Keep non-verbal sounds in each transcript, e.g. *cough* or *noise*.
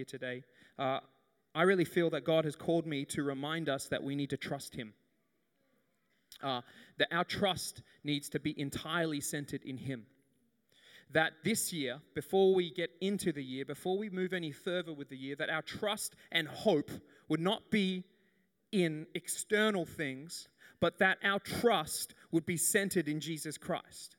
here today. Uh, I really feel that God has called me to remind us that we need to trust Him. Uh, that our trust needs to be entirely centered in Him. That this year, before we get into the year, before we move any further with the year, that our trust and hope would not be in external things, but that our trust would be centered in Jesus Christ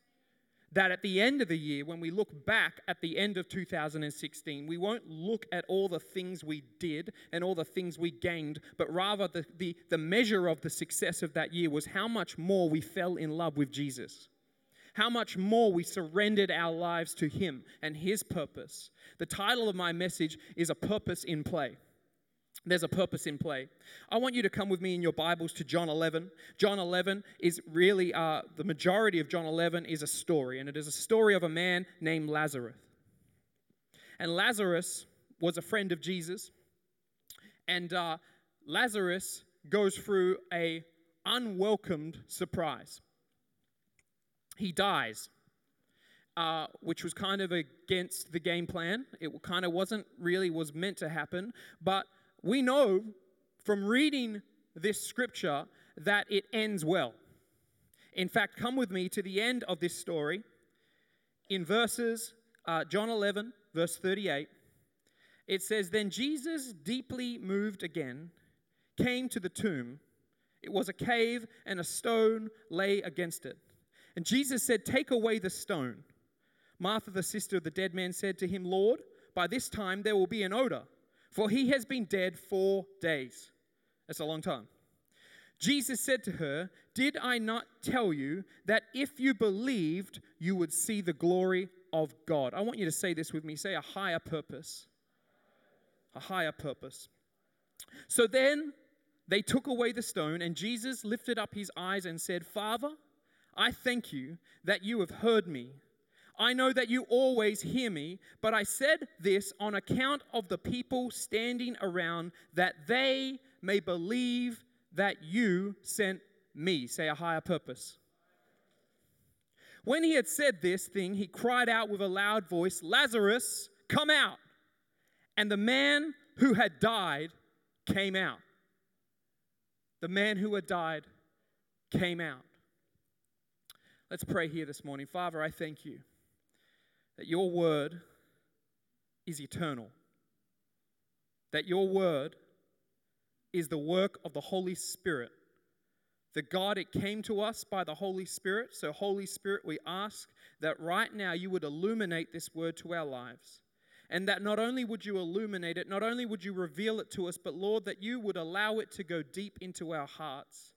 that at the end of the year, when we look back at the end of 2016, we won't look at all the things we did and all the things we gained, but rather the, the, the measure of the success of that year was how much more we fell in love with Jesus. How much more we surrendered our lives to Him and His purpose. The title of my message is A Purpose in Play. There's a purpose in play. I want you to come with me in your Bibles to John 11. John 11 is really, uh, the majority of John 11 is a story, and it is a story of a man named Lazarus. And Lazarus was a friend of Jesus, and uh, Lazarus goes through a unwelcomed surprise. He dies. Uh, which was kind of against the game plan. It kind of wasn't really was meant to happen, but we know from reading this scripture that it ends well. In fact, come with me to the end of this story in verses, uh, John 11, verse 38. It says, Then Jesus, deeply moved again, came to the tomb. It was a cave, and a stone lay against it. And Jesus said, Take away the stone. Martha, the sister of the dead man, said to him, Lord, by this time there will be an odor for he has been dead four days. That's a long time. Jesus said to her, Did I not tell you that if you believed, you would see the glory of God? I want you to say this with me. Say a higher purpose. A higher purpose. So then they took away the stone, and Jesus lifted up his eyes and said, Father, I thank you that you have heard me. I know that you always hear me, but I said this on account of the people standing around, that they may believe that you sent me. Say a higher purpose. When he had said this thing, he cried out with a loud voice, Lazarus, come out. And the man who had died came out. The man who had died came out. Let's pray here this morning. Father, I thank you that your word is eternal, that your word is the work of the Holy Spirit. The God, it came to us by the Holy Spirit. So, Holy Spirit, we ask that right now you would illuminate this word to our lives. And that not only would you illuminate it, not only would you reveal it to us, but Lord, that you would allow it to go deep into our hearts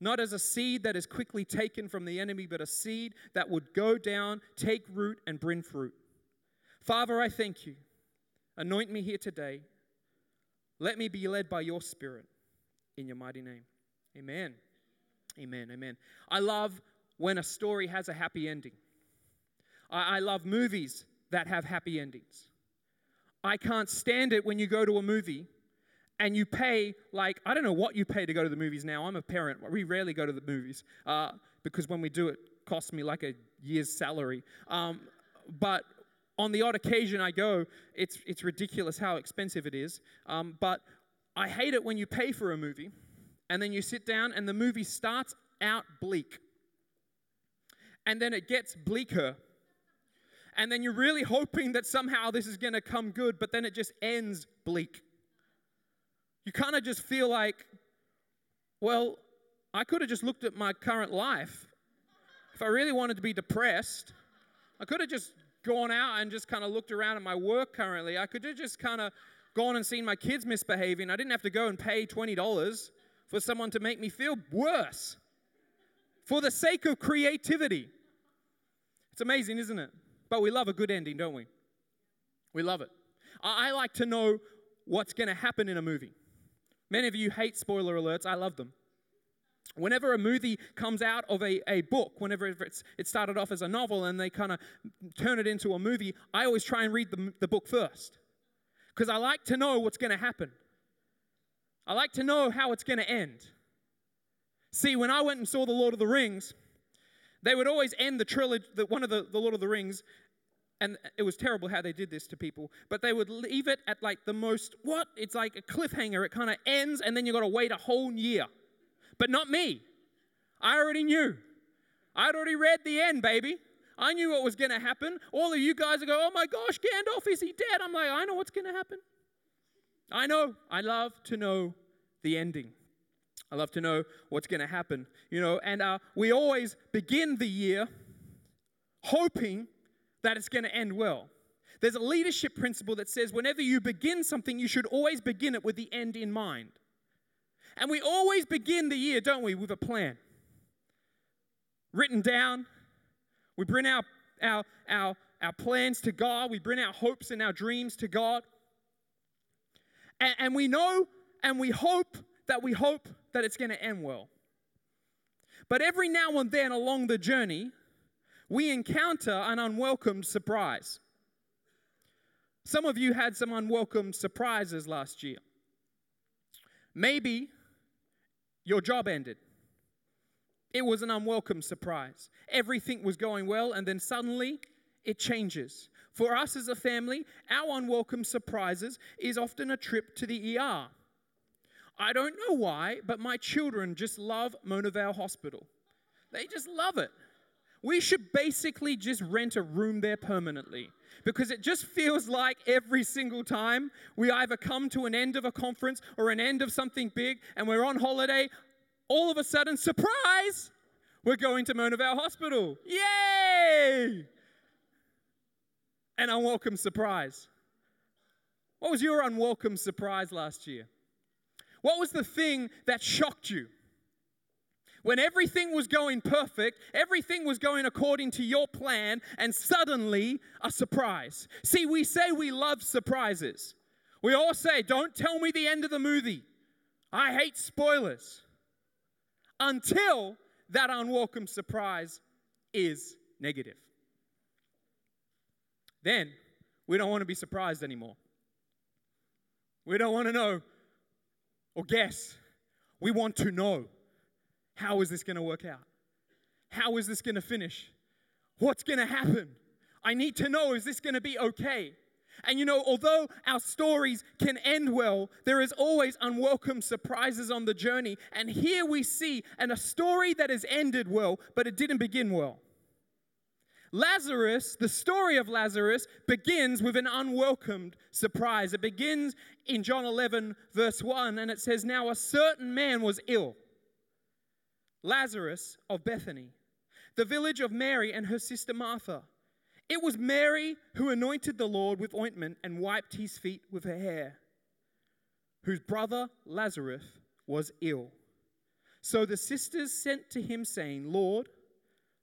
not as a seed that is quickly taken from the enemy, but a seed that would go down, take root, and bring fruit. Father, I thank you. Anoint me here today. Let me be led by your Spirit in your mighty name. Amen. Amen. Amen. I love when a story has a happy ending. I, I love movies that have happy endings. I can't stand it when you go to a movie and you pay like i don't know what you pay to go to the movies now. I'm a parent. We rarely go to the movies uh, because when we do it costs me like a year's salary. Um, but on the odd occasion i go it's, it's ridiculous how expensive it is. Um, but i hate it when you pay for a movie and then you sit down and the movie starts out bleak. And then it gets bleaker. And then you're really hoping that somehow this is going to come good but then it just ends bleak you kind of just feel like, well, I could have just looked at my current life. If I really wanted to be depressed, I could have just gone out and just kind of looked around at my work currently. I could have just kind of gone and seen my kids misbehaving. I didn't have to go and pay $20 for someone to make me feel worse for the sake of creativity. It's amazing, isn't it? But we love a good ending, don't we? We love it. I like to know what's going to happen in a movie. Many of you hate spoiler alerts. I love them. Whenever a movie comes out of a, a book, whenever it's, it started off as a novel and they kind of turn it into a movie, I always try and read the, the book first. Because I like to know what's going to happen. I like to know how it's going to end. See, when I went and saw The Lord of the Rings, they would always end the trilogy, the, one of the, the Lord of the Rings, and it was terrible how they did this to people, but they would leave it at like the most, what? It's like a cliffhanger. It kind of ends, and then you got to wait a whole year. But not me. I already knew. I'd already read the end, baby. I knew what was going to happen. All of you guys are going, oh my gosh, Gandalf, is he dead? I'm like, I know what's going to happen. I know. I love to know the ending. I love to know what's going to happen. You know, and uh, we always begin the year hoping that it's going to end well. There's a leadership principle that says whenever you begin something, you should always begin it with the end in mind. And we always begin the year, don't we, with a plan. Written down. We bring our, our, our, our plans to God, we bring our hopes and our dreams to God. And, and we know and we hope that we hope that it's going to end well. But every now and then along the journey, we encounter an unwelcome surprise. Some of you had some unwelcome surprises last year. Maybe your job ended. It was an unwelcome surprise. Everything was going well, and then suddenly it changes. For us as a family, our unwelcome surprises is often a trip to the ER. I don't know why, but my children just love Mona Vale Hospital. They just love it. We should basically just rent a room there permanently because it just feels like every single time we either come to an end of a conference or an end of something big and we're on holiday, all of a sudden, surprise, we're going to Mona Vale Hospital. Yay! An unwelcome surprise. What was your unwelcome surprise last year? What was the thing that shocked you? When everything was going perfect, everything was going according to your plan, and suddenly a surprise. See, we say we love surprises. We all say, Don't tell me the end of the movie. I hate spoilers. Until that unwelcome surprise is negative. Then we don't want to be surprised anymore. We don't want to know or guess. We want to know. How is this going to work out? How is this going to finish? What's going to happen? I need to know is this going to be okay? And you know, although our stories can end well, there is always unwelcome surprises on the journey. And here we see and a story that has ended well, but it didn't begin well. Lazarus, the story of Lazarus, begins with an unwelcomed surprise. It begins in John 11, verse 1, and it says, Now a certain man was ill Lazarus of Bethany, the village of Mary and her sister Martha. It was Mary who anointed the Lord with ointment and wiped his feet with her hair, whose brother Lazarus was ill. So the sisters sent to him, saying, Lord,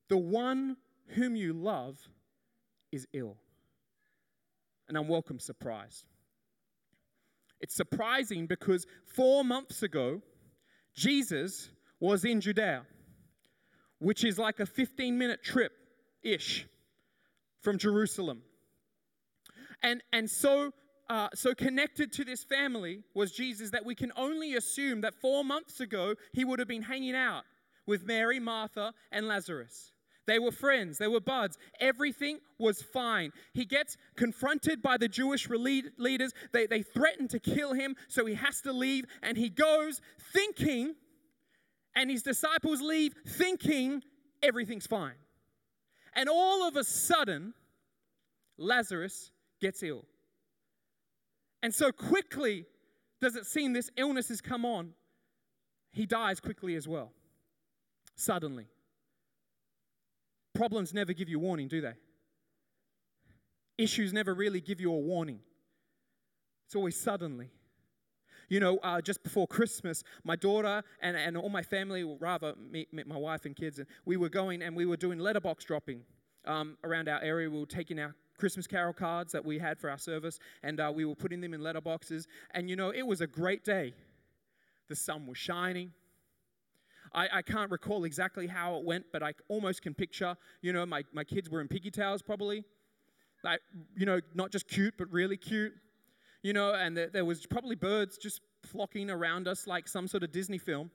the one whom you love is ill. An unwelcome surprise. It's surprising because four months ago, Jesus was in Judea, which is like a 15 minute trip ish from Jerusalem. And, and so, uh, so connected to this family was Jesus that we can only assume that four months ago he would have been hanging out with Mary, Martha, and Lazarus. They were friends, they were buds. Everything was fine. He gets confronted by the Jewish leaders. They, they threaten to kill him, so he has to leave, and he goes thinking and his disciples leave thinking everything's fine. And all of a sudden, Lazarus gets ill. And so quickly does it seem this illness has come on, he dies quickly as well. Suddenly. Problems never give you warning, do they? Issues never really give you a warning. It's always suddenly. You know, uh, just before Christmas, my daughter and, and all my family, rather me, me, my wife and kids, and we were going and we were doing letterbox dropping um, around our area. We were taking our Christmas carol cards that we had for our service, and uh, we were putting them in letterboxes. And you know, it was a great day. The sun was shining. I, I, can't recall exactly how it went, but I almost can picture, you know, my, my kids were in piggy tails probably. Like, you know, not just cute, but really cute you know, and there, there was probably birds just flocking around us like some sort of Disney film.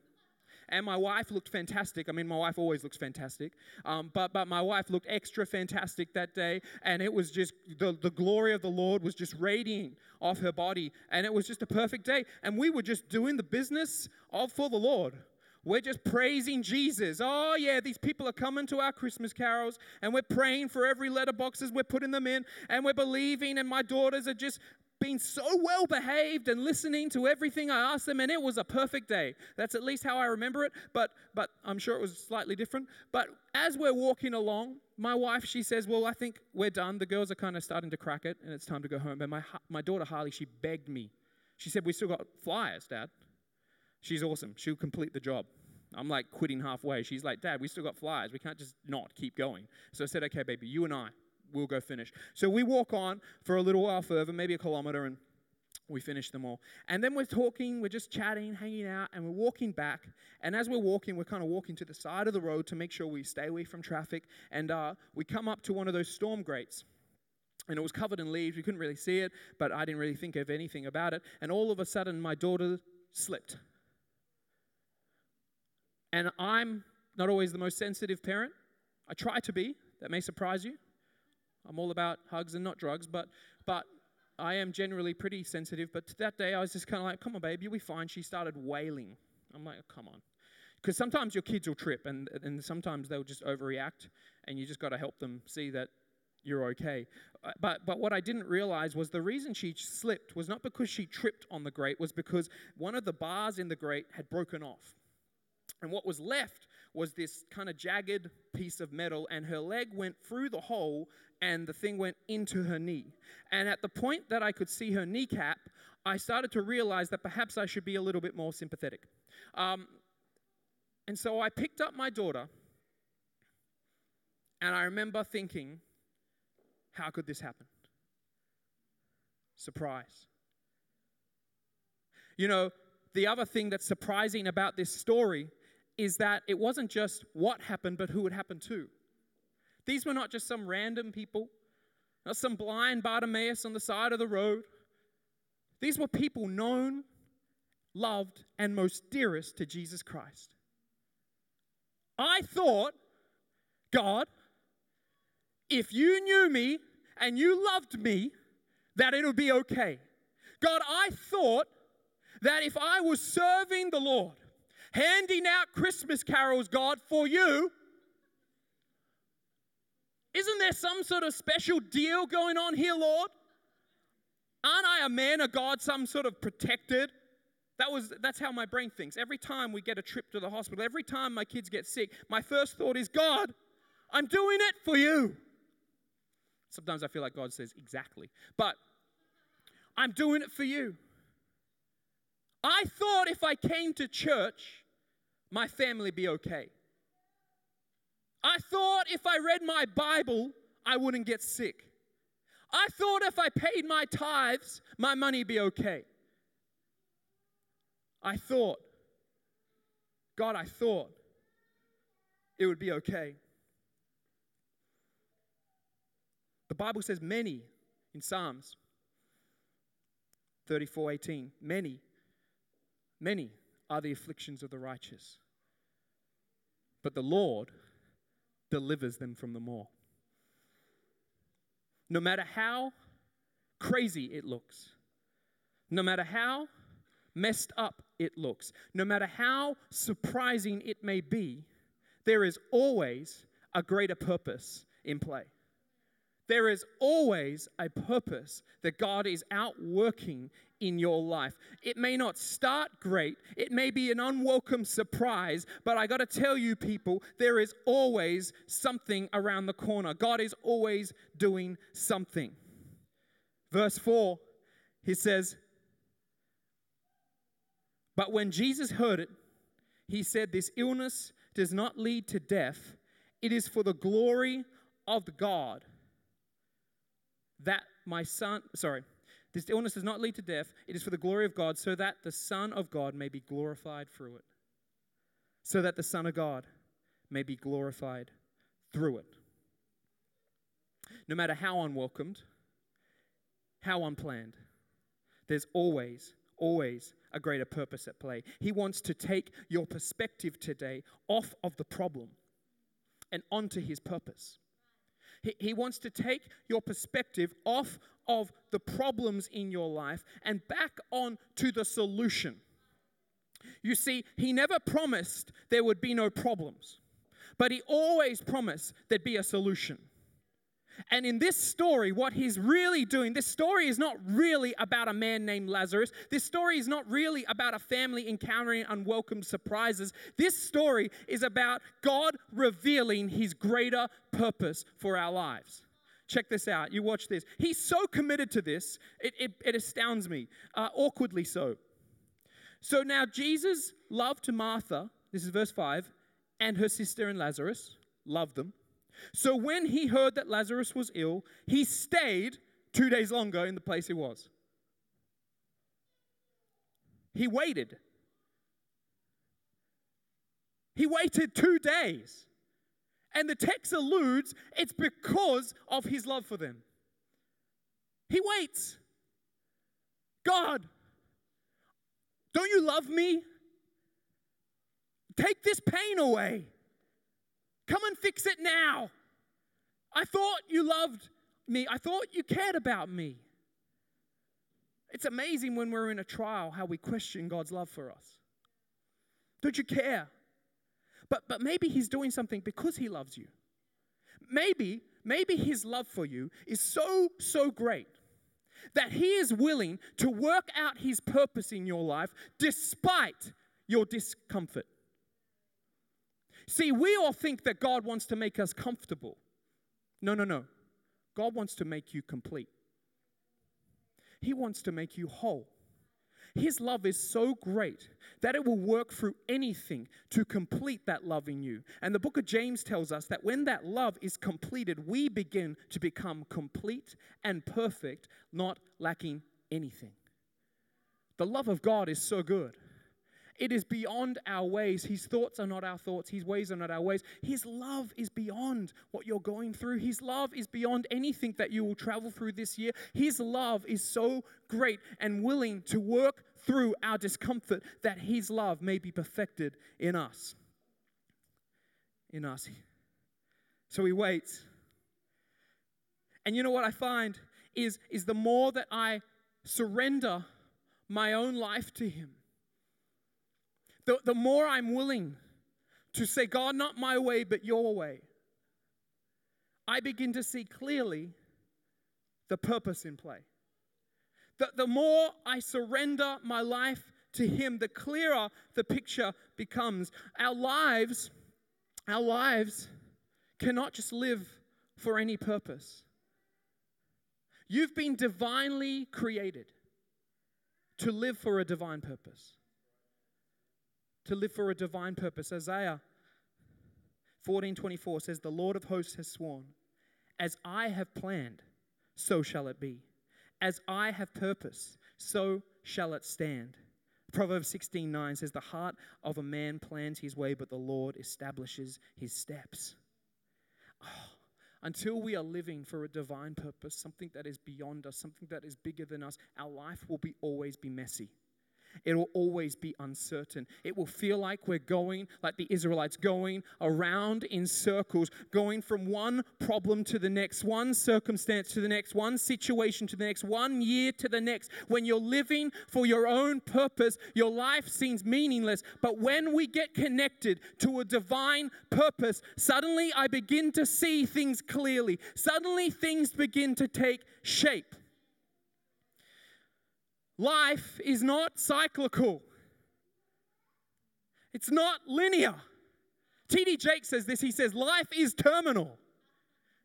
and my wife looked fantastic. I mean, my wife always looks fantastic, um, but but my wife looked extra fantastic that day, and it was just the the glory of the Lord was just radiating off her body, and it was just a perfect day. And we were just doing the business of for the Lord. We're just praising Jesus. Oh, yeah, these people are coming to our Christmas carols, and we're praying for every letterboxes. We're putting them in, and we're believing, and my daughters are just being so well behaved and listening to everything I asked them, and it was a perfect day. That's at least how I remember it, but, but I'm sure it was slightly different. But as we're walking along, my wife, she says, Well, I think we're done. The girls are kind of starting to crack it, and it's time to go home. But my, my daughter, Harley, she begged me. She said, We still got flyers, Dad. She's awesome. She'll complete the job. I'm like quitting halfway. She's like, Dad, we still got flyers. We can't just not keep going. So I said, Okay, baby, you and I, we'll go finish. So we walk on for a little while further, maybe a kilometer, and we finish them all. And then we're talking, we're just chatting, hanging out, and we're walking back. And as we're walking, we're kind of walking to the side of the road to make sure we stay away from traffic. And uh, we come up to one of those storm grates and it was covered in leaves. We couldn't really see it, but I didn't really think of anything about it. And all of a sudden, my daughter slipped. And I'm not always the most sensitive parent. I try to be. That may surprise you. I'm all about hugs and not drugs, but but I am generally pretty sensitive. But that day I was just kind of like, "Come on, babe, you'll be fine." She started wailing. I'm like, oh, "Come on," because sometimes your kids will trip, and and sometimes they'll just overreact, and you just got to help them see that you're okay. Uh, but but what I didn't realize was the reason she slipped was not because she tripped on the grate, was because one of the bars in the grate had broken off. And what was left was this kind of jagged piece of metal, and her leg went through the hole, and the thing went into her knee. And at the point that I could see her kneecap, I started to realize that perhaps I should be a little bit more sympathetic. Um, and so I picked up my daughter, and I remember thinking, how could this happen? Surprise. You know, the other thing that's surprising about this story is that it wasn't just what happened, but who it happened to. These were not just some random people, not some blind Bartimaeus on the side of the road. These were people known, loved, and most dearest to Jesus Christ. I thought, God, if you knew me and you loved me, that it would be okay. God, I thought that if I was serving the Lord, handing out Christmas carols, God, for you. Isn't there some sort of special deal going on here, Lord? Aren't I a man of God, some sort of protected? That was that's how my brain thinks. Every time we get a trip to the hospital, every time my kids get sick, my first thought is, God, I'm doing it for you. Sometimes I feel like God says, exactly. But I'm doing it for you. I thought if I came to church, my family be okay. I thought if I read my Bible, I wouldn't get sick. I thought if I paid my tithes, my money be okay. I thought, God, I thought it would be okay. The Bible says many in Psalms 34 18, many, many are the afflictions of the righteous but the Lord delivers them from them all. No matter how crazy it looks, no matter how messed up it looks, no matter how surprising it may be, there is always a greater purpose in play. There is always a purpose that God is outworking in your life. It may not start great, it may be an unwelcome surprise, but I got to tell you, people, there is always something around the corner. God is always doing something. Verse 4, he says, But when Jesus heard it, he said, This illness does not lead to death, it is for the glory of God that my son, sorry, this illness does not lead to death. It is for the glory of God, so that the Son of God may be glorified through it. So that the Son of God may be glorified through it. No matter how unwelcomed, how unplanned, there's always, always a greater purpose at play. He wants to take your perspective today off of the problem and onto his purpose. He, he wants to take your perspective off of the problems in your life and back on to the solution. You see, he never promised there would be no problems, but he always promised there'd be a solution. And in this story, what he's really doing, this story is not really about a man named Lazarus. This story is not really about a family encountering unwelcome surprises. This story is about God revealing his greater purpose for our lives. Check this out. You watch this. He's so committed to this, it, it, it astounds me, uh, awkwardly so. So now Jesus loved Martha, this is verse 5, and her sister and Lazarus, loved them. So when he heard that Lazarus was ill, he stayed two days longer in the place he was. He waited. He waited two days. And the text alludes it's because of his love for them. He waits. God, don't you love me? Take this pain away. Come and fix it now. I thought you loved me. I thought you cared about me. It's amazing when we're in a trial how we question God's love for us. Don't you care? But, but maybe He's doing something because He loves you. Maybe, maybe His love for you is so, so great that He is willing to work out His purpose in your life despite your discomfort. See, we all think that God wants to make us comfortable. No, no, no. God wants to make you complete. He wants to make you whole. His love is so great that it will work through anything to complete that love in you. And the book of James tells us that when that love is completed, we begin to become complete and perfect, not lacking anything. The love of God is so good. It is beyond our ways. His thoughts are not our thoughts. His ways are not our ways. His love is beyond what you're going through. His love is beyond anything that you will travel through this year. His love is so great and willing to work through our discomfort that His love may be perfected in us. In us. So He waits. And you know what I find is, is the more that I surrender my own life to Him, the, the more I'm willing to say, God, not my way, but your way, I begin to see clearly the purpose in play. The, the more I surrender my life to Him, the clearer the picture becomes. Our lives, our lives cannot just live for any purpose. You've been divinely created to live for a divine purpose to live for a divine purpose. Isaiah 14:24 says, "The Lord of hosts has sworn, as I have planned, so shall it be. As I have purpose, so shall it stand." Proverbs 16:9 says, "The heart of a man plans his way, but the Lord establishes his steps." Oh, until we are living for a divine purpose, something that is beyond us, something that is bigger than us, our life will be always be messy. It will always be uncertain. It will feel like we're going, like the Israelites, going around in circles, going from one problem to the next, one circumstance to the next, one situation to the next, one year to the next. When you're living for your own purpose, your life seems meaningless. But when we get connected to a divine purpose, suddenly I begin to see things clearly. Suddenly things begin to take shape. Life is not cyclical, it's not linear. T.D. Jake says this he says, Life is terminal,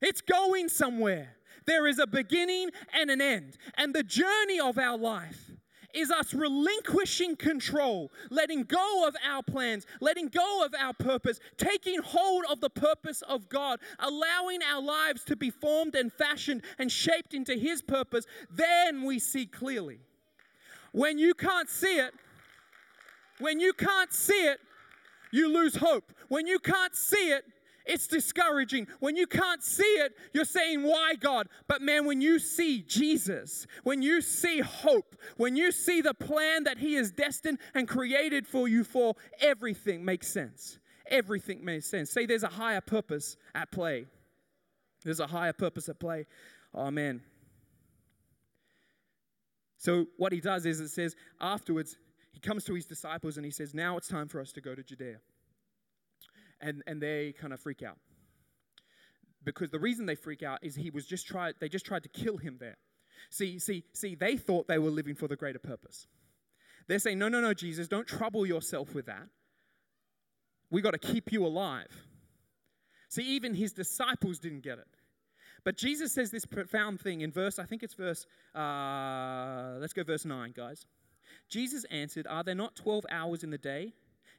it's going somewhere. There is a beginning and an end. And the journey of our life is us relinquishing control, letting go of our plans, letting go of our purpose, taking hold of the purpose of God, allowing our lives to be formed and fashioned and shaped into His purpose. Then we see clearly. When you can't see it, when you can't see it, you lose hope. When you can't see it, It's discouraging. When you can't see it, you're saying, Why, God? But man, when you see Jesus, when you see hope, when you see the plan that He is destined and created for you for, everything makes sense. Everything makes sense. Say there's a higher purpose at play. There's a higher purpose at play. Oh, man. So, what he does is it says, afterwards, he comes to his disciples and he says, Now it's time for us to go to Judea and, and they kind of freak out. Because the reason they freak out is he was just tried, they just tried to kill him there. See, see, see, they thought they were living for the greater purpose. They're saying, no, no, no, Jesus, don't trouble yourself with that. We got to keep you alive. See, even his disciples didn't get it. But Jesus says this profound thing in verse, I think it's verse, uh, let's go verse 9, guys. Jesus answered, Are there not 12 hours in the day?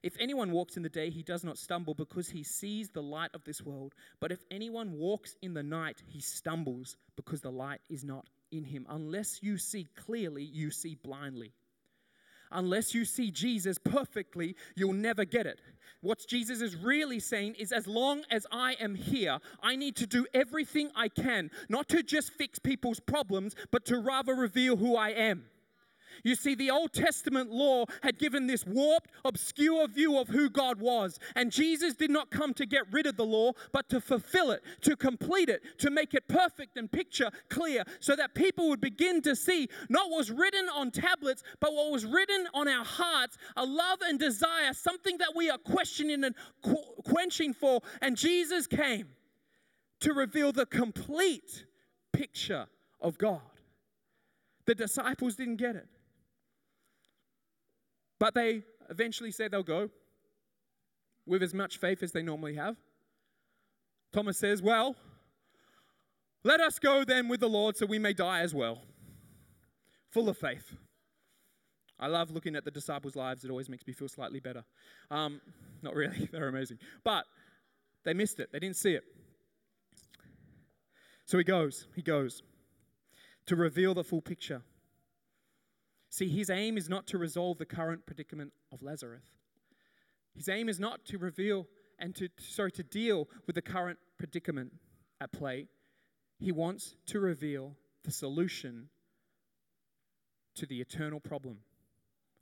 If anyone walks in the day, he does not stumble because he sees the light of this world. But if anyone walks in the night, he stumbles because the light is not in him. Unless you see clearly, you see blindly. Unless you see Jesus perfectly, you'll never get it. What Jesus is really saying is as long as I am here, I need to do everything I can, not to just fix people's problems, but to rather reveal who I am. You see, the Old Testament law had given this warped, obscure view of who God was. And Jesus did not come to get rid of the law, but to fulfill it, to complete it, to make it perfect and picture clear, so that people would begin to see not what was written on tablets, but what was written on our hearts a love and desire, something that we are questioning and quenching for. And Jesus came to reveal the complete picture of God. The disciples didn't get it. But they eventually say they'll go with as much faith as they normally have. Thomas says, Well, let us go then with the Lord so we may die as well. Full of faith. I love looking at the disciples' lives. It always makes me feel slightly better. Um, not really, *laughs* they're amazing. But they missed it, they didn't see it. So he goes, he goes to reveal the full picture. See, his aim is not to resolve the current predicament of Lazarus. His aim is not to reveal and to sorry to deal with the current predicament at play. He wants to reveal the solution to the eternal problem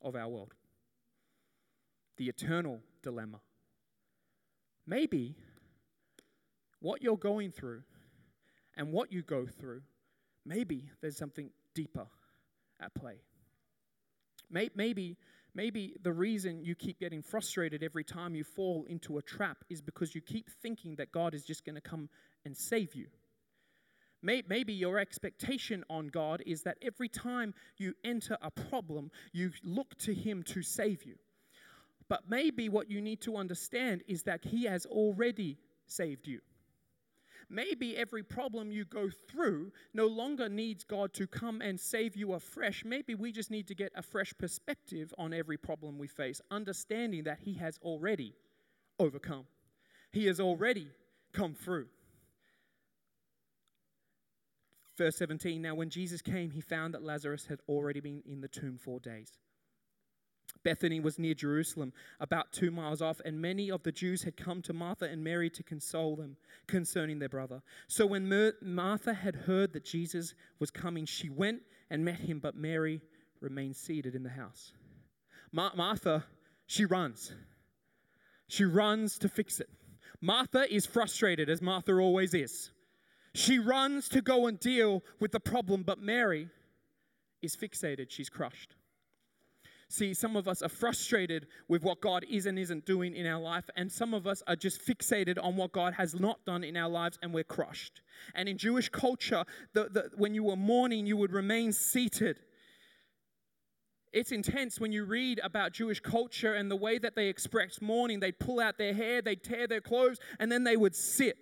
of our world. The eternal dilemma. Maybe what you're going through and what you go through, maybe there's something deeper at play. Maybe, maybe the reason you keep getting frustrated every time you fall into a trap is because you keep thinking that God is just going to come and save you. Maybe your expectation on God is that every time you enter a problem, you look to Him to save you. But maybe what you need to understand is that He has already saved you. Maybe every problem you go through no longer needs God to come and save you afresh. Maybe we just need to get a fresh perspective on every problem we face, understanding that He has already overcome, He has already come through. Verse 17 Now, when Jesus came, he found that Lazarus had already been in the tomb four days. Bethany was near Jerusalem, about two miles off, and many of the Jews had come to Martha and Mary to console them concerning their brother. So when Mer- Martha had heard that Jesus was coming, she went and met him, but Mary remained seated in the house. Ma- Martha, she runs. She runs to fix it. Martha is frustrated, as Martha always is. She runs to go and deal with the problem, but Mary is fixated. She's crushed. See, some of us are frustrated with what God is and isn't doing in our life, and some of us are just fixated on what God has not done in our lives, and we're crushed. And in Jewish culture, the, the, when you were mourning, you would remain seated. It's intense when you read about Jewish culture and the way that they express mourning. They'd pull out their hair, they'd tear their clothes, and then they would sit.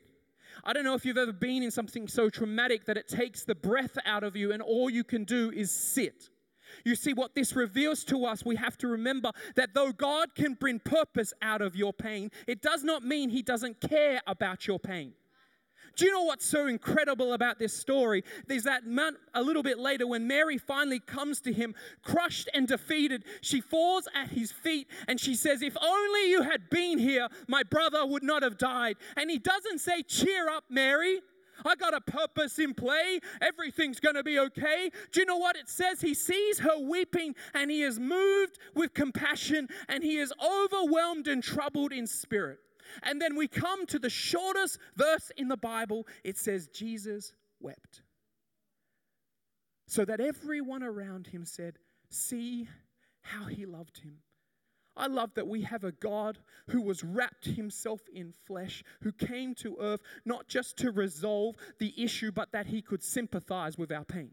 I don't know if you've ever been in something so traumatic that it takes the breath out of you, and all you can do is sit. You see, what this reveals to us, we have to remember that though God can bring purpose out of your pain, it does not mean He doesn't care about your pain. Do you know what's so incredible about this story? There's that a little bit later when Mary finally comes to him, crushed and defeated. She falls at his feet and she says, If only you had been here, my brother would not have died. And he doesn't say, Cheer up, Mary. I got a purpose in play. Everything's going to be okay. Do you know what it says? He sees her weeping and he is moved with compassion and he is overwhelmed and troubled in spirit. And then we come to the shortest verse in the Bible. It says, Jesus wept. So that everyone around him said, See how he loved him. I love that we have a God who was wrapped himself in flesh, who came to earth not just to resolve the issue, but that he could sympathize with our pain.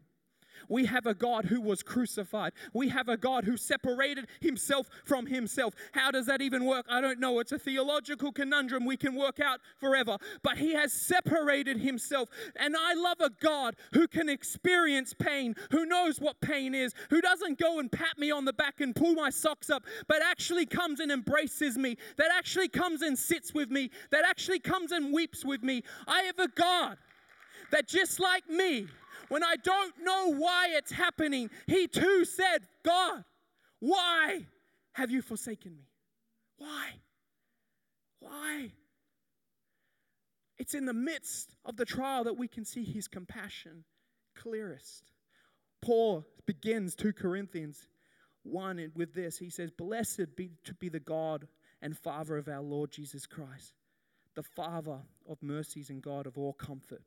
We have a God who was crucified. We have a God who separated himself from himself. How does that even work? I don't know. It's a theological conundrum we can work out forever. But he has separated himself. And I love a God who can experience pain, who knows what pain is, who doesn't go and pat me on the back and pull my socks up, but actually comes and embraces me, that actually comes and sits with me, that actually comes and weeps with me. I have a God that just like me, when I don't know why it's happening, he too said, God, why have you forsaken me? Why? Why? It's in the midst of the trial that we can see his compassion clearest. Paul begins 2 Corinthians 1 with this. He says, Blessed be to be the God and Father of our Lord Jesus Christ, the Father of mercies and God of all comfort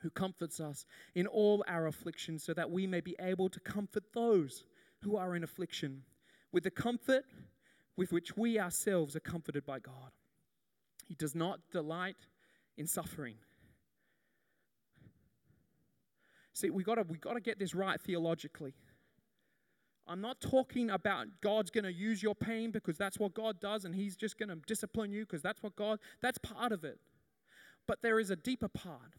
who comforts us in all our afflictions, so that we may be able to comfort those who are in affliction with the comfort with which we ourselves are comforted by God. He does not delight in suffering. See, we gotta we gotta get this right theologically. I'm not talking about God's going to use your pain because that's what God does and He's just going to discipline you because that's what God, that's part of it. But there is a deeper part.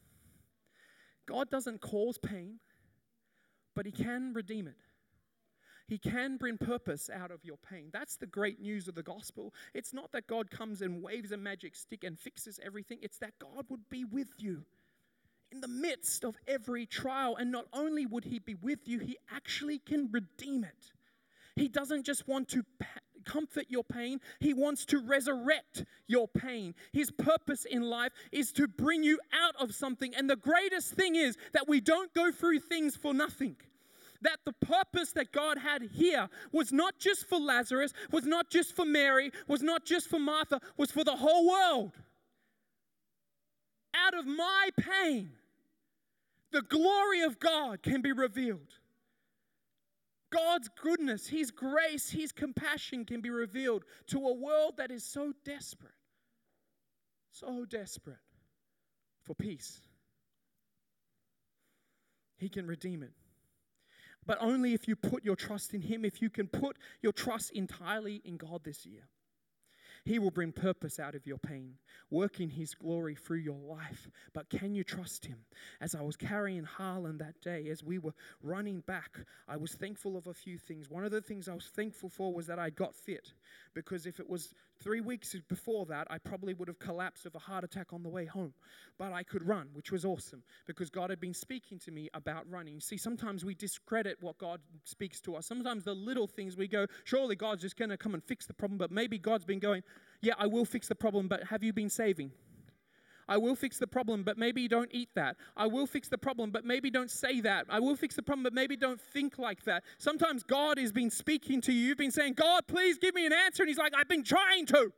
God doesn't cause pain, but He can redeem it. He can bring purpose out of your pain. That's the great news of the gospel. It's not that God comes and waves a magic stick and fixes everything, it's that God would be with you in the midst of every trial. And not only would He be with you, He actually can redeem it. He doesn't just want to comfort your pain, He wants to resurrect your pain. His purpose in life is to bring you out of something. And the greatest thing is that we don't go through things for nothing that the purpose that God had here was not just for Lazarus, was not just for Mary, was not just for Martha, was for the whole world. Out of my pain, the glory of God can be revealed. God's goodness, His grace, His compassion can be revealed to a world that is so desperate, so desperate for peace. He can redeem it. But only if you put your trust in Him, if you can put your trust entirely in God this year. He will bring purpose out of your pain, working His glory through your life. But can you trust Him? As I was carrying Harlan that day, as we were running back, I was thankful of a few things. One of the things I was thankful for was that I got fit, because if it was three weeks before that, I probably would have collapsed of a heart attack on the way home. But I could run, which was awesome, because God had been speaking to me about running. See, sometimes we discredit what God speaks to us. Sometimes the little things we go, surely God's just going to come and fix the problem, but maybe God's been going, yeah, I will fix the problem, but have you been saving? I will fix the problem, but maybe don't eat that. I will fix the problem, but maybe don't say that. I will fix the problem, but maybe don't think like that. Sometimes God has been speaking to you. You've been saying, God, please give me an answer. And He's like, I've been trying to.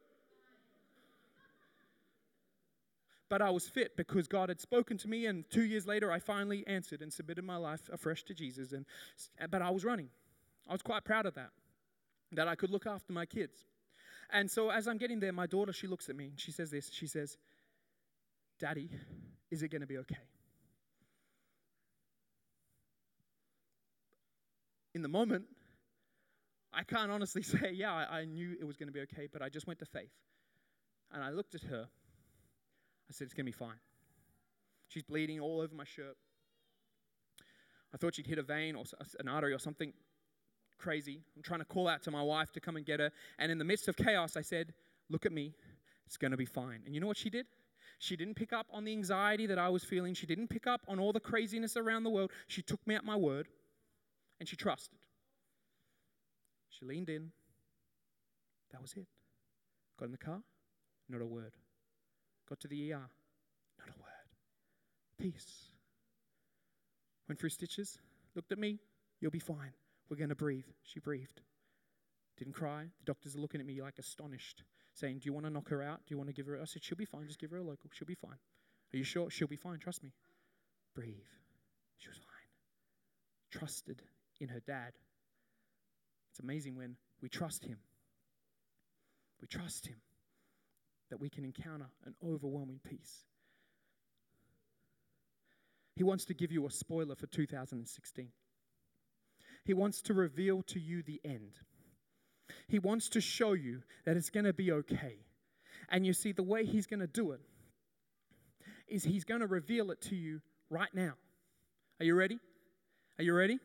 But I was fit because God had spoken to me, and two years later, I finally answered and submitted my life afresh to Jesus. And, but I was running. I was quite proud of that, that I could look after my kids. And so as I'm getting there, my daughter, she looks at me and she says this. She says, Daddy, is it going to be okay? In the moment, I can't honestly *laughs* say, yeah, I, I knew it was going to be okay, but I just went to faith. And I looked at her. I said, it's going to be fine. She's bleeding all over my shirt. I thought she'd hit a vein or an artery or something crazy. I'm trying to call out to my wife to come and get her. And in the midst of chaos, I said, Look at me. It's going to be fine. And you know what she did? She didn't pick up on the anxiety that I was feeling. She didn't pick up on all the craziness around the world. She took me at my word and she trusted. She leaned in. That was it. Got in the car, not a word. Got to the ER, not a word. Peace. Went through stitches, looked at me, you'll be fine. We're going to breathe. She breathed. Didn't cry. The doctors are looking at me like astonished, saying, Do you want to knock her out? Do you want to give her? I said, She'll be fine. Just give her a local. She'll be fine. Are you sure? She'll be fine. Trust me. Breathe. She was fine. Trusted in her dad. It's amazing when we trust him. We trust him that we can encounter an overwhelming peace. He wants to give you a spoiler for 2016. He wants to reveal to you the end. He wants to show you that it's going to be okay. And you see, the way He's going to do it is He's going to reveal it to you right now. Are you ready? Are you ready?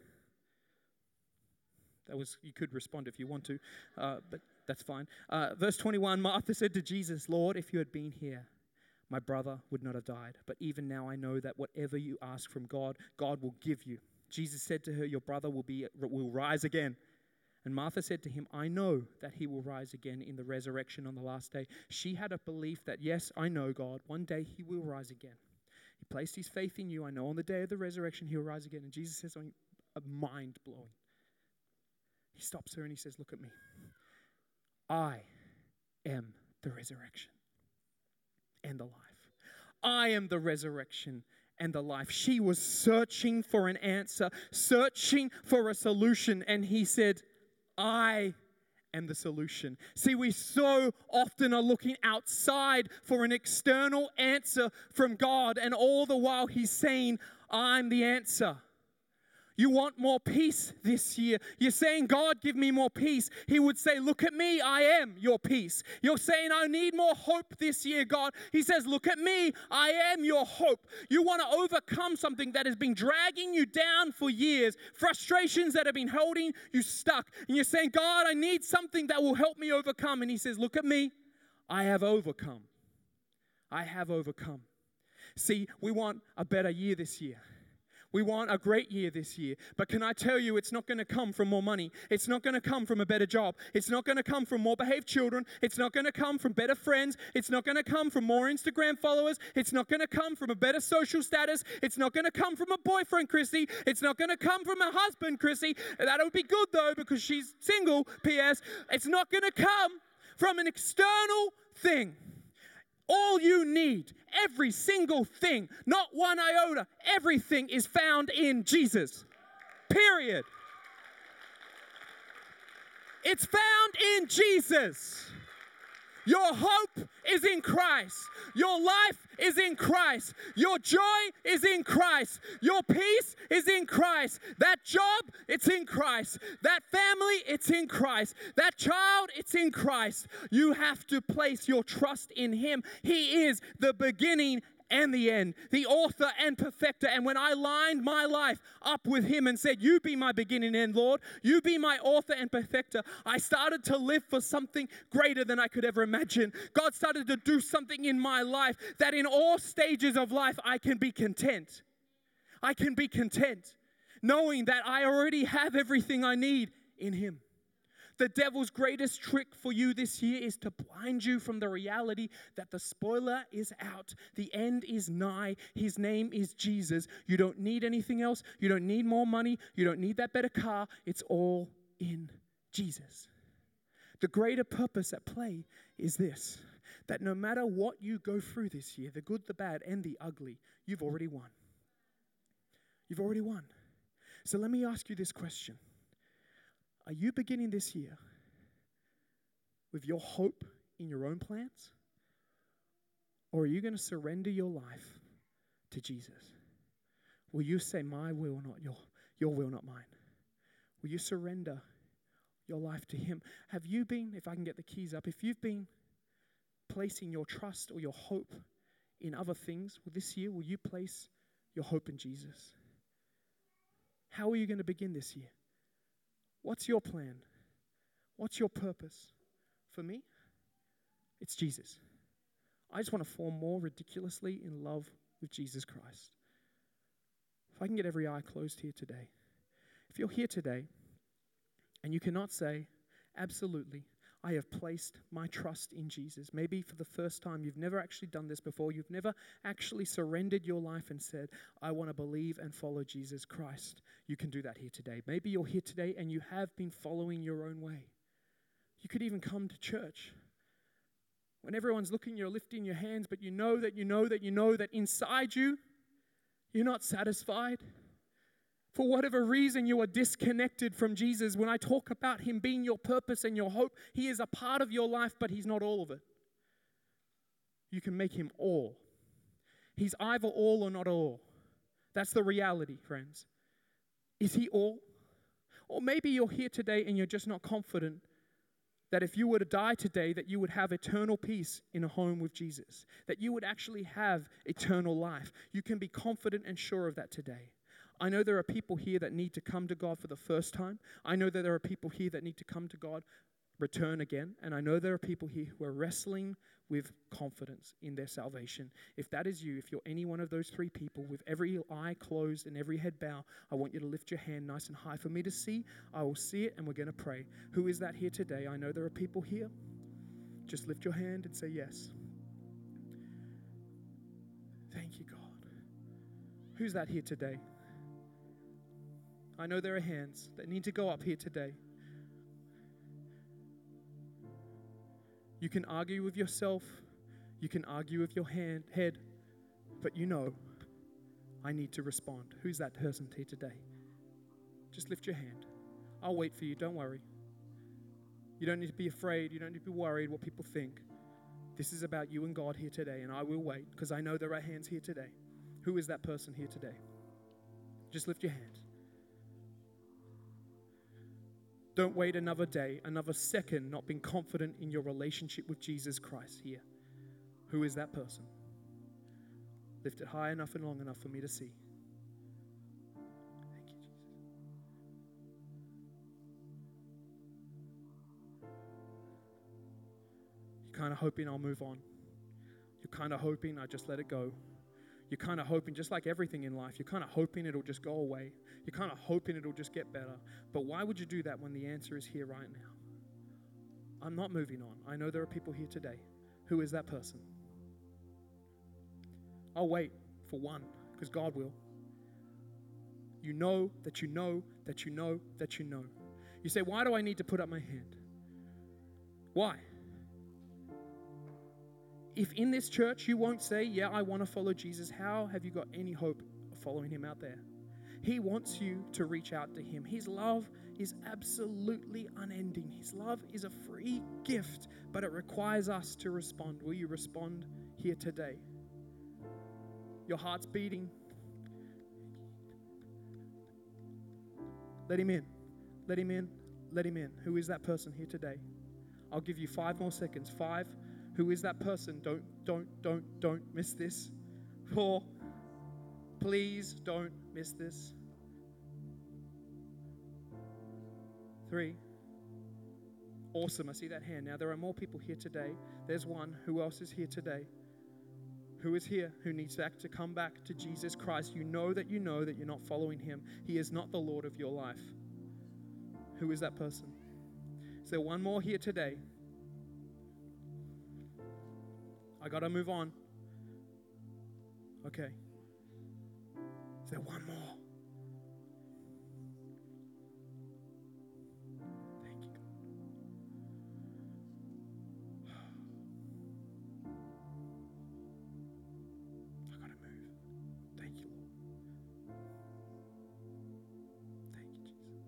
That was, you could respond if you want to, uh, but that's fine. Uh, verse 21 Martha said to Jesus, Lord, if you had been here, my brother would not have died. But even now I know that whatever you ask from God, God will give you. Jesus said to her, Your brother will, be, will rise again. And Martha said to him, I know that he will rise again in the resurrection on the last day. She had a belief that, yes, I know God, one day he will rise again. He placed his faith in you. I know on the day of the resurrection he will rise again. And Jesus says something uh, mind blowing. He stops her and he says, Look at me. I am the resurrection and the life. I am the resurrection and the life. She was searching for an answer, searching for a solution, and he said, I am the solution. See, we so often are looking outside for an external answer from God, and all the while he's saying, I'm the answer. You want more peace this year. You're saying, God, give me more peace. He would say, Look at me, I am your peace. You're saying, I need more hope this year, God. He says, Look at me, I am your hope. You want to overcome something that has been dragging you down for years, frustrations that have been holding you stuck. And you're saying, God, I need something that will help me overcome. And He says, Look at me, I have overcome. I have overcome. See, we want a better year this year. We want a great year this year. But can I tell you, it's not going to come from more money. It's not going to come from a better job. It's not going to come from more behaved children. It's not going to come from better friends. It's not going to come from more Instagram followers. It's not going to come from a better social status. It's not going to come from a boyfriend, Chrissy. It's not going to come from a husband, Chrissy. That would be good though, because she's single, P.S. It's not going to come from an external thing. All you need, every single thing, not one iota, everything is found in Jesus. Period. It's found in Jesus. Your hope is in Christ. Your life is in Christ. Your joy is in Christ. Your peace is in Christ. That job, it's in Christ. That family, it's in Christ. That child, it's in Christ. You have to place your trust in Him. He is the beginning and the end, the author and perfecter. And when I lined my life up with Him and said, You be my beginning and end, Lord, you be my author and perfecter, I started to live for something greater than I could ever imagine. God started to do something in my life that in all stages of life I can be content. I can be content knowing that I already have everything I need in Him. The devil's greatest trick for you this year is to blind you from the reality that the spoiler is out. The end is nigh. His name is Jesus. You don't need anything else. You don't need more money. You don't need that better car. It's all in Jesus. The greater purpose at play is this that no matter what you go through this year, the good, the bad, and the ugly, you've already won. You've already won. So let me ask you this question are you beginning this year with your hope in your own plans? Or are you going to surrender your life to Jesus? Will you say, My will, not your, your will, not mine? Will you surrender your life to Him? Have you been, if I can get the keys up, if you've been placing your trust or your hope in other things, well, this year, will you place your hope in Jesus? How are you going to begin this year? What's your plan? What's your purpose? For me, it's Jesus. I just want to fall more ridiculously in love with Jesus Christ. If I can get every eye closed here today. If you're here today and you cannot say, absolutely, I have placed my trust in Jesus. Maybe for the first time, you've never actually done this before. You've never actually surrendered your life and said, I want to believe and follow Jesus Christ. You can do that here today. Maybe you're here today and you have been following your own way. You could even come to church. When everyone's looking, you're lifting your hands, but you know that you know that you know that inside you, you're not satisfied for whatever reason you are disconnected from Jesus, when I talk about Him being your purpose and your hope, He is a part of your life, but He's not all of it. You can make Him all. He's either all or not all. That's the reality, friends. Is He all? Or maybe you're here today and you're just not confident that if you were to die today that you would have eternal peace in a home with Jesus that you would actually have eternal life you can be confident and sure of that today I know there are people here that need to come to God for the first time. I know that there are people here that need to come to God, return again. And I know there are people here who are wrestling with confidence in their salvation. If that is you, if you're any one of those three people with every eye closed and every head bow, I want you to lift your hand nice and high for me to see. I will see it and we're going to pray. Who is that here today? I know there are people here. Just lift your hand and say yes. Thank you, God. Who's that here today? I know there are hands that need to go up here today. You can argue with yourself, you can argue with your hand, head, but you know, I need to respond. Who's that person here today? Just lift your hand. I'll wait for you, don't worry. You don't need to be afraid, you don't need to be worried what people think. This is about you and God here today, and I will wait because I know there are hands here today. Who is that person here today? Just lift your hand. Don't wait another day, another second, not being confident in your relationship with Jesus Christ here. Who is that person? Lift it high enough and long enough for me to see. Thank you, Jesus. You're kind of hoping I'll move on. You're kind of hoping I just let it go. You're kind of hoping, just like everything in life, you're kind of hoping it'll just go away. You're kind of hoping it'll just get better. But why would you do that when the answer is here right now? I'm not moving on. I know there are people here today. Who is that person? I'll wait for one because God will. You know that you know that you know that you know. You say, Why do I need to put up my hand? Why? If in this church you won't say, Yeah, I want to follow Jesus, how have you got any hope of following him out there? He wants you to reach out to him. His love is absolutely unending. His love is a free gift, but it requires us to respond. Will you respond here today? Your heart's beating. Let him in. Let him in. Let him in. Who is that person here today? I'll give you five more seconds. Five. Who is that person? Don't, don't, don't, don't miss this. *laughs* Four. Please don't miss this. Three. Awesome. I see that hand. Now, there are more people here today. There's one. Who else is here today? Who is here who needs to come back to Jesus Christ? You know that you know that you're not following him. He is not the Lord of your life. Who is that person? Is there one more here today? I got to move on. Okay. Is there one more? Thank you, God. *sighs* I got to move. Thank you, Lord. Thank you, Jesus.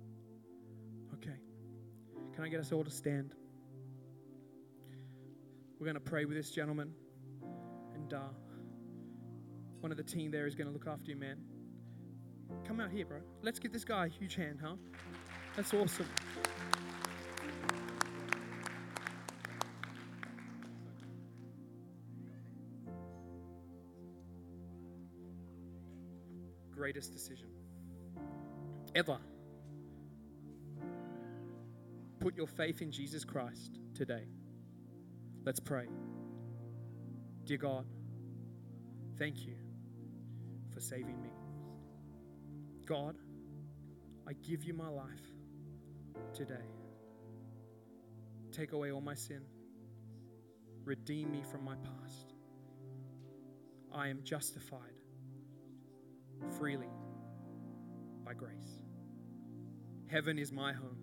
Okay. Can I get us all to stand? We're going to pray with this gentleman one of the team there is going to look after you, man. Come out here, bro. Let's give this guy a huge hand, huh? That's awesome. Greatest decision ever. Put your faith in Jesus Christ today. Let's pray. Dear God, thank you for saving me. God, I give you my life today. Take away all my sin. Redeem me from my past. I am justified freely by grace. Heaven is my home.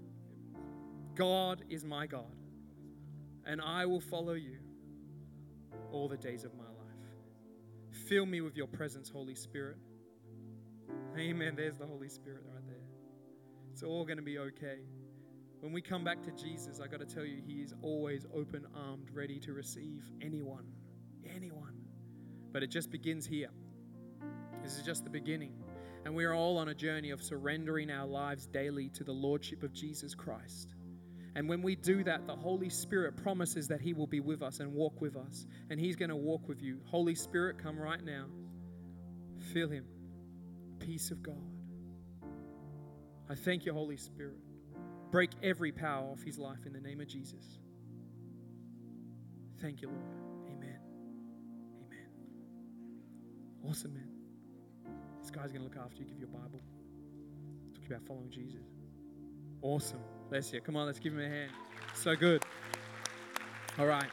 God is my God. And I will follow you all the days of my life. Fill me with your presence, Holy Spirit. Amen. There's the Holy Spirit right there. It's all going to be okay. When we come back to Jesus, I got to tell you, He is always open armed, ready to receive anyone. Anyone. But it just begins here. This is just the beginning. And we are all on a journey of surrendering our lives daily to the Lordship of Jesus Christ. And when we do that, the Holy Spirit promises that He will be with us and walk with us. And He's going to walk with you. Holy Spirit, come right now. Feel Him. Peace of God. I thank you, Holy Spirit. Break every power off His life in the name of Jesus. Thank you, Lord. Amen. Amen. Awesome, man. This guy's going to look after you. Give you a Bible. Talk about following Jesus. Awesome. Bless you. Come on, let's give him a hand. So good. All right.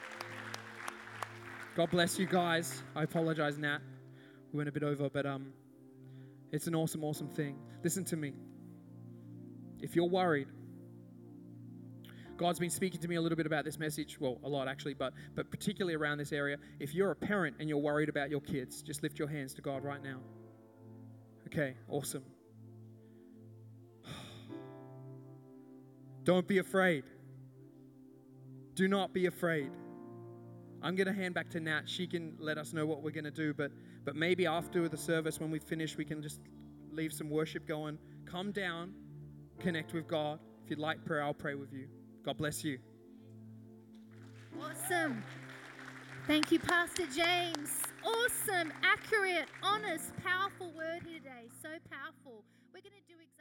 God bless you guys. I apologize, Nat. We went a bit over, but um, it's an awesome, awesome thing. Listen to me. If you're worried, God's been speaking to me a little bit about this message. Well, a lot actually, but but particularly around this area. If you're a parent and you're worried about your kids, just lift your hands to God right now. Okay, awesome. Don't be afraid. Do not be afraid. I'm going to hand back to Nat. She can let us know what we're going to do, but but maybe after the service when we finish, we can just leave some worship going. Come down, connect with God. If you'd like prayer, I'll pray with you. God bless you. Awesome. Thank you, Pastor James. Awesome, accurate, honest, powerful word here today. So powerful. We're going to do exactly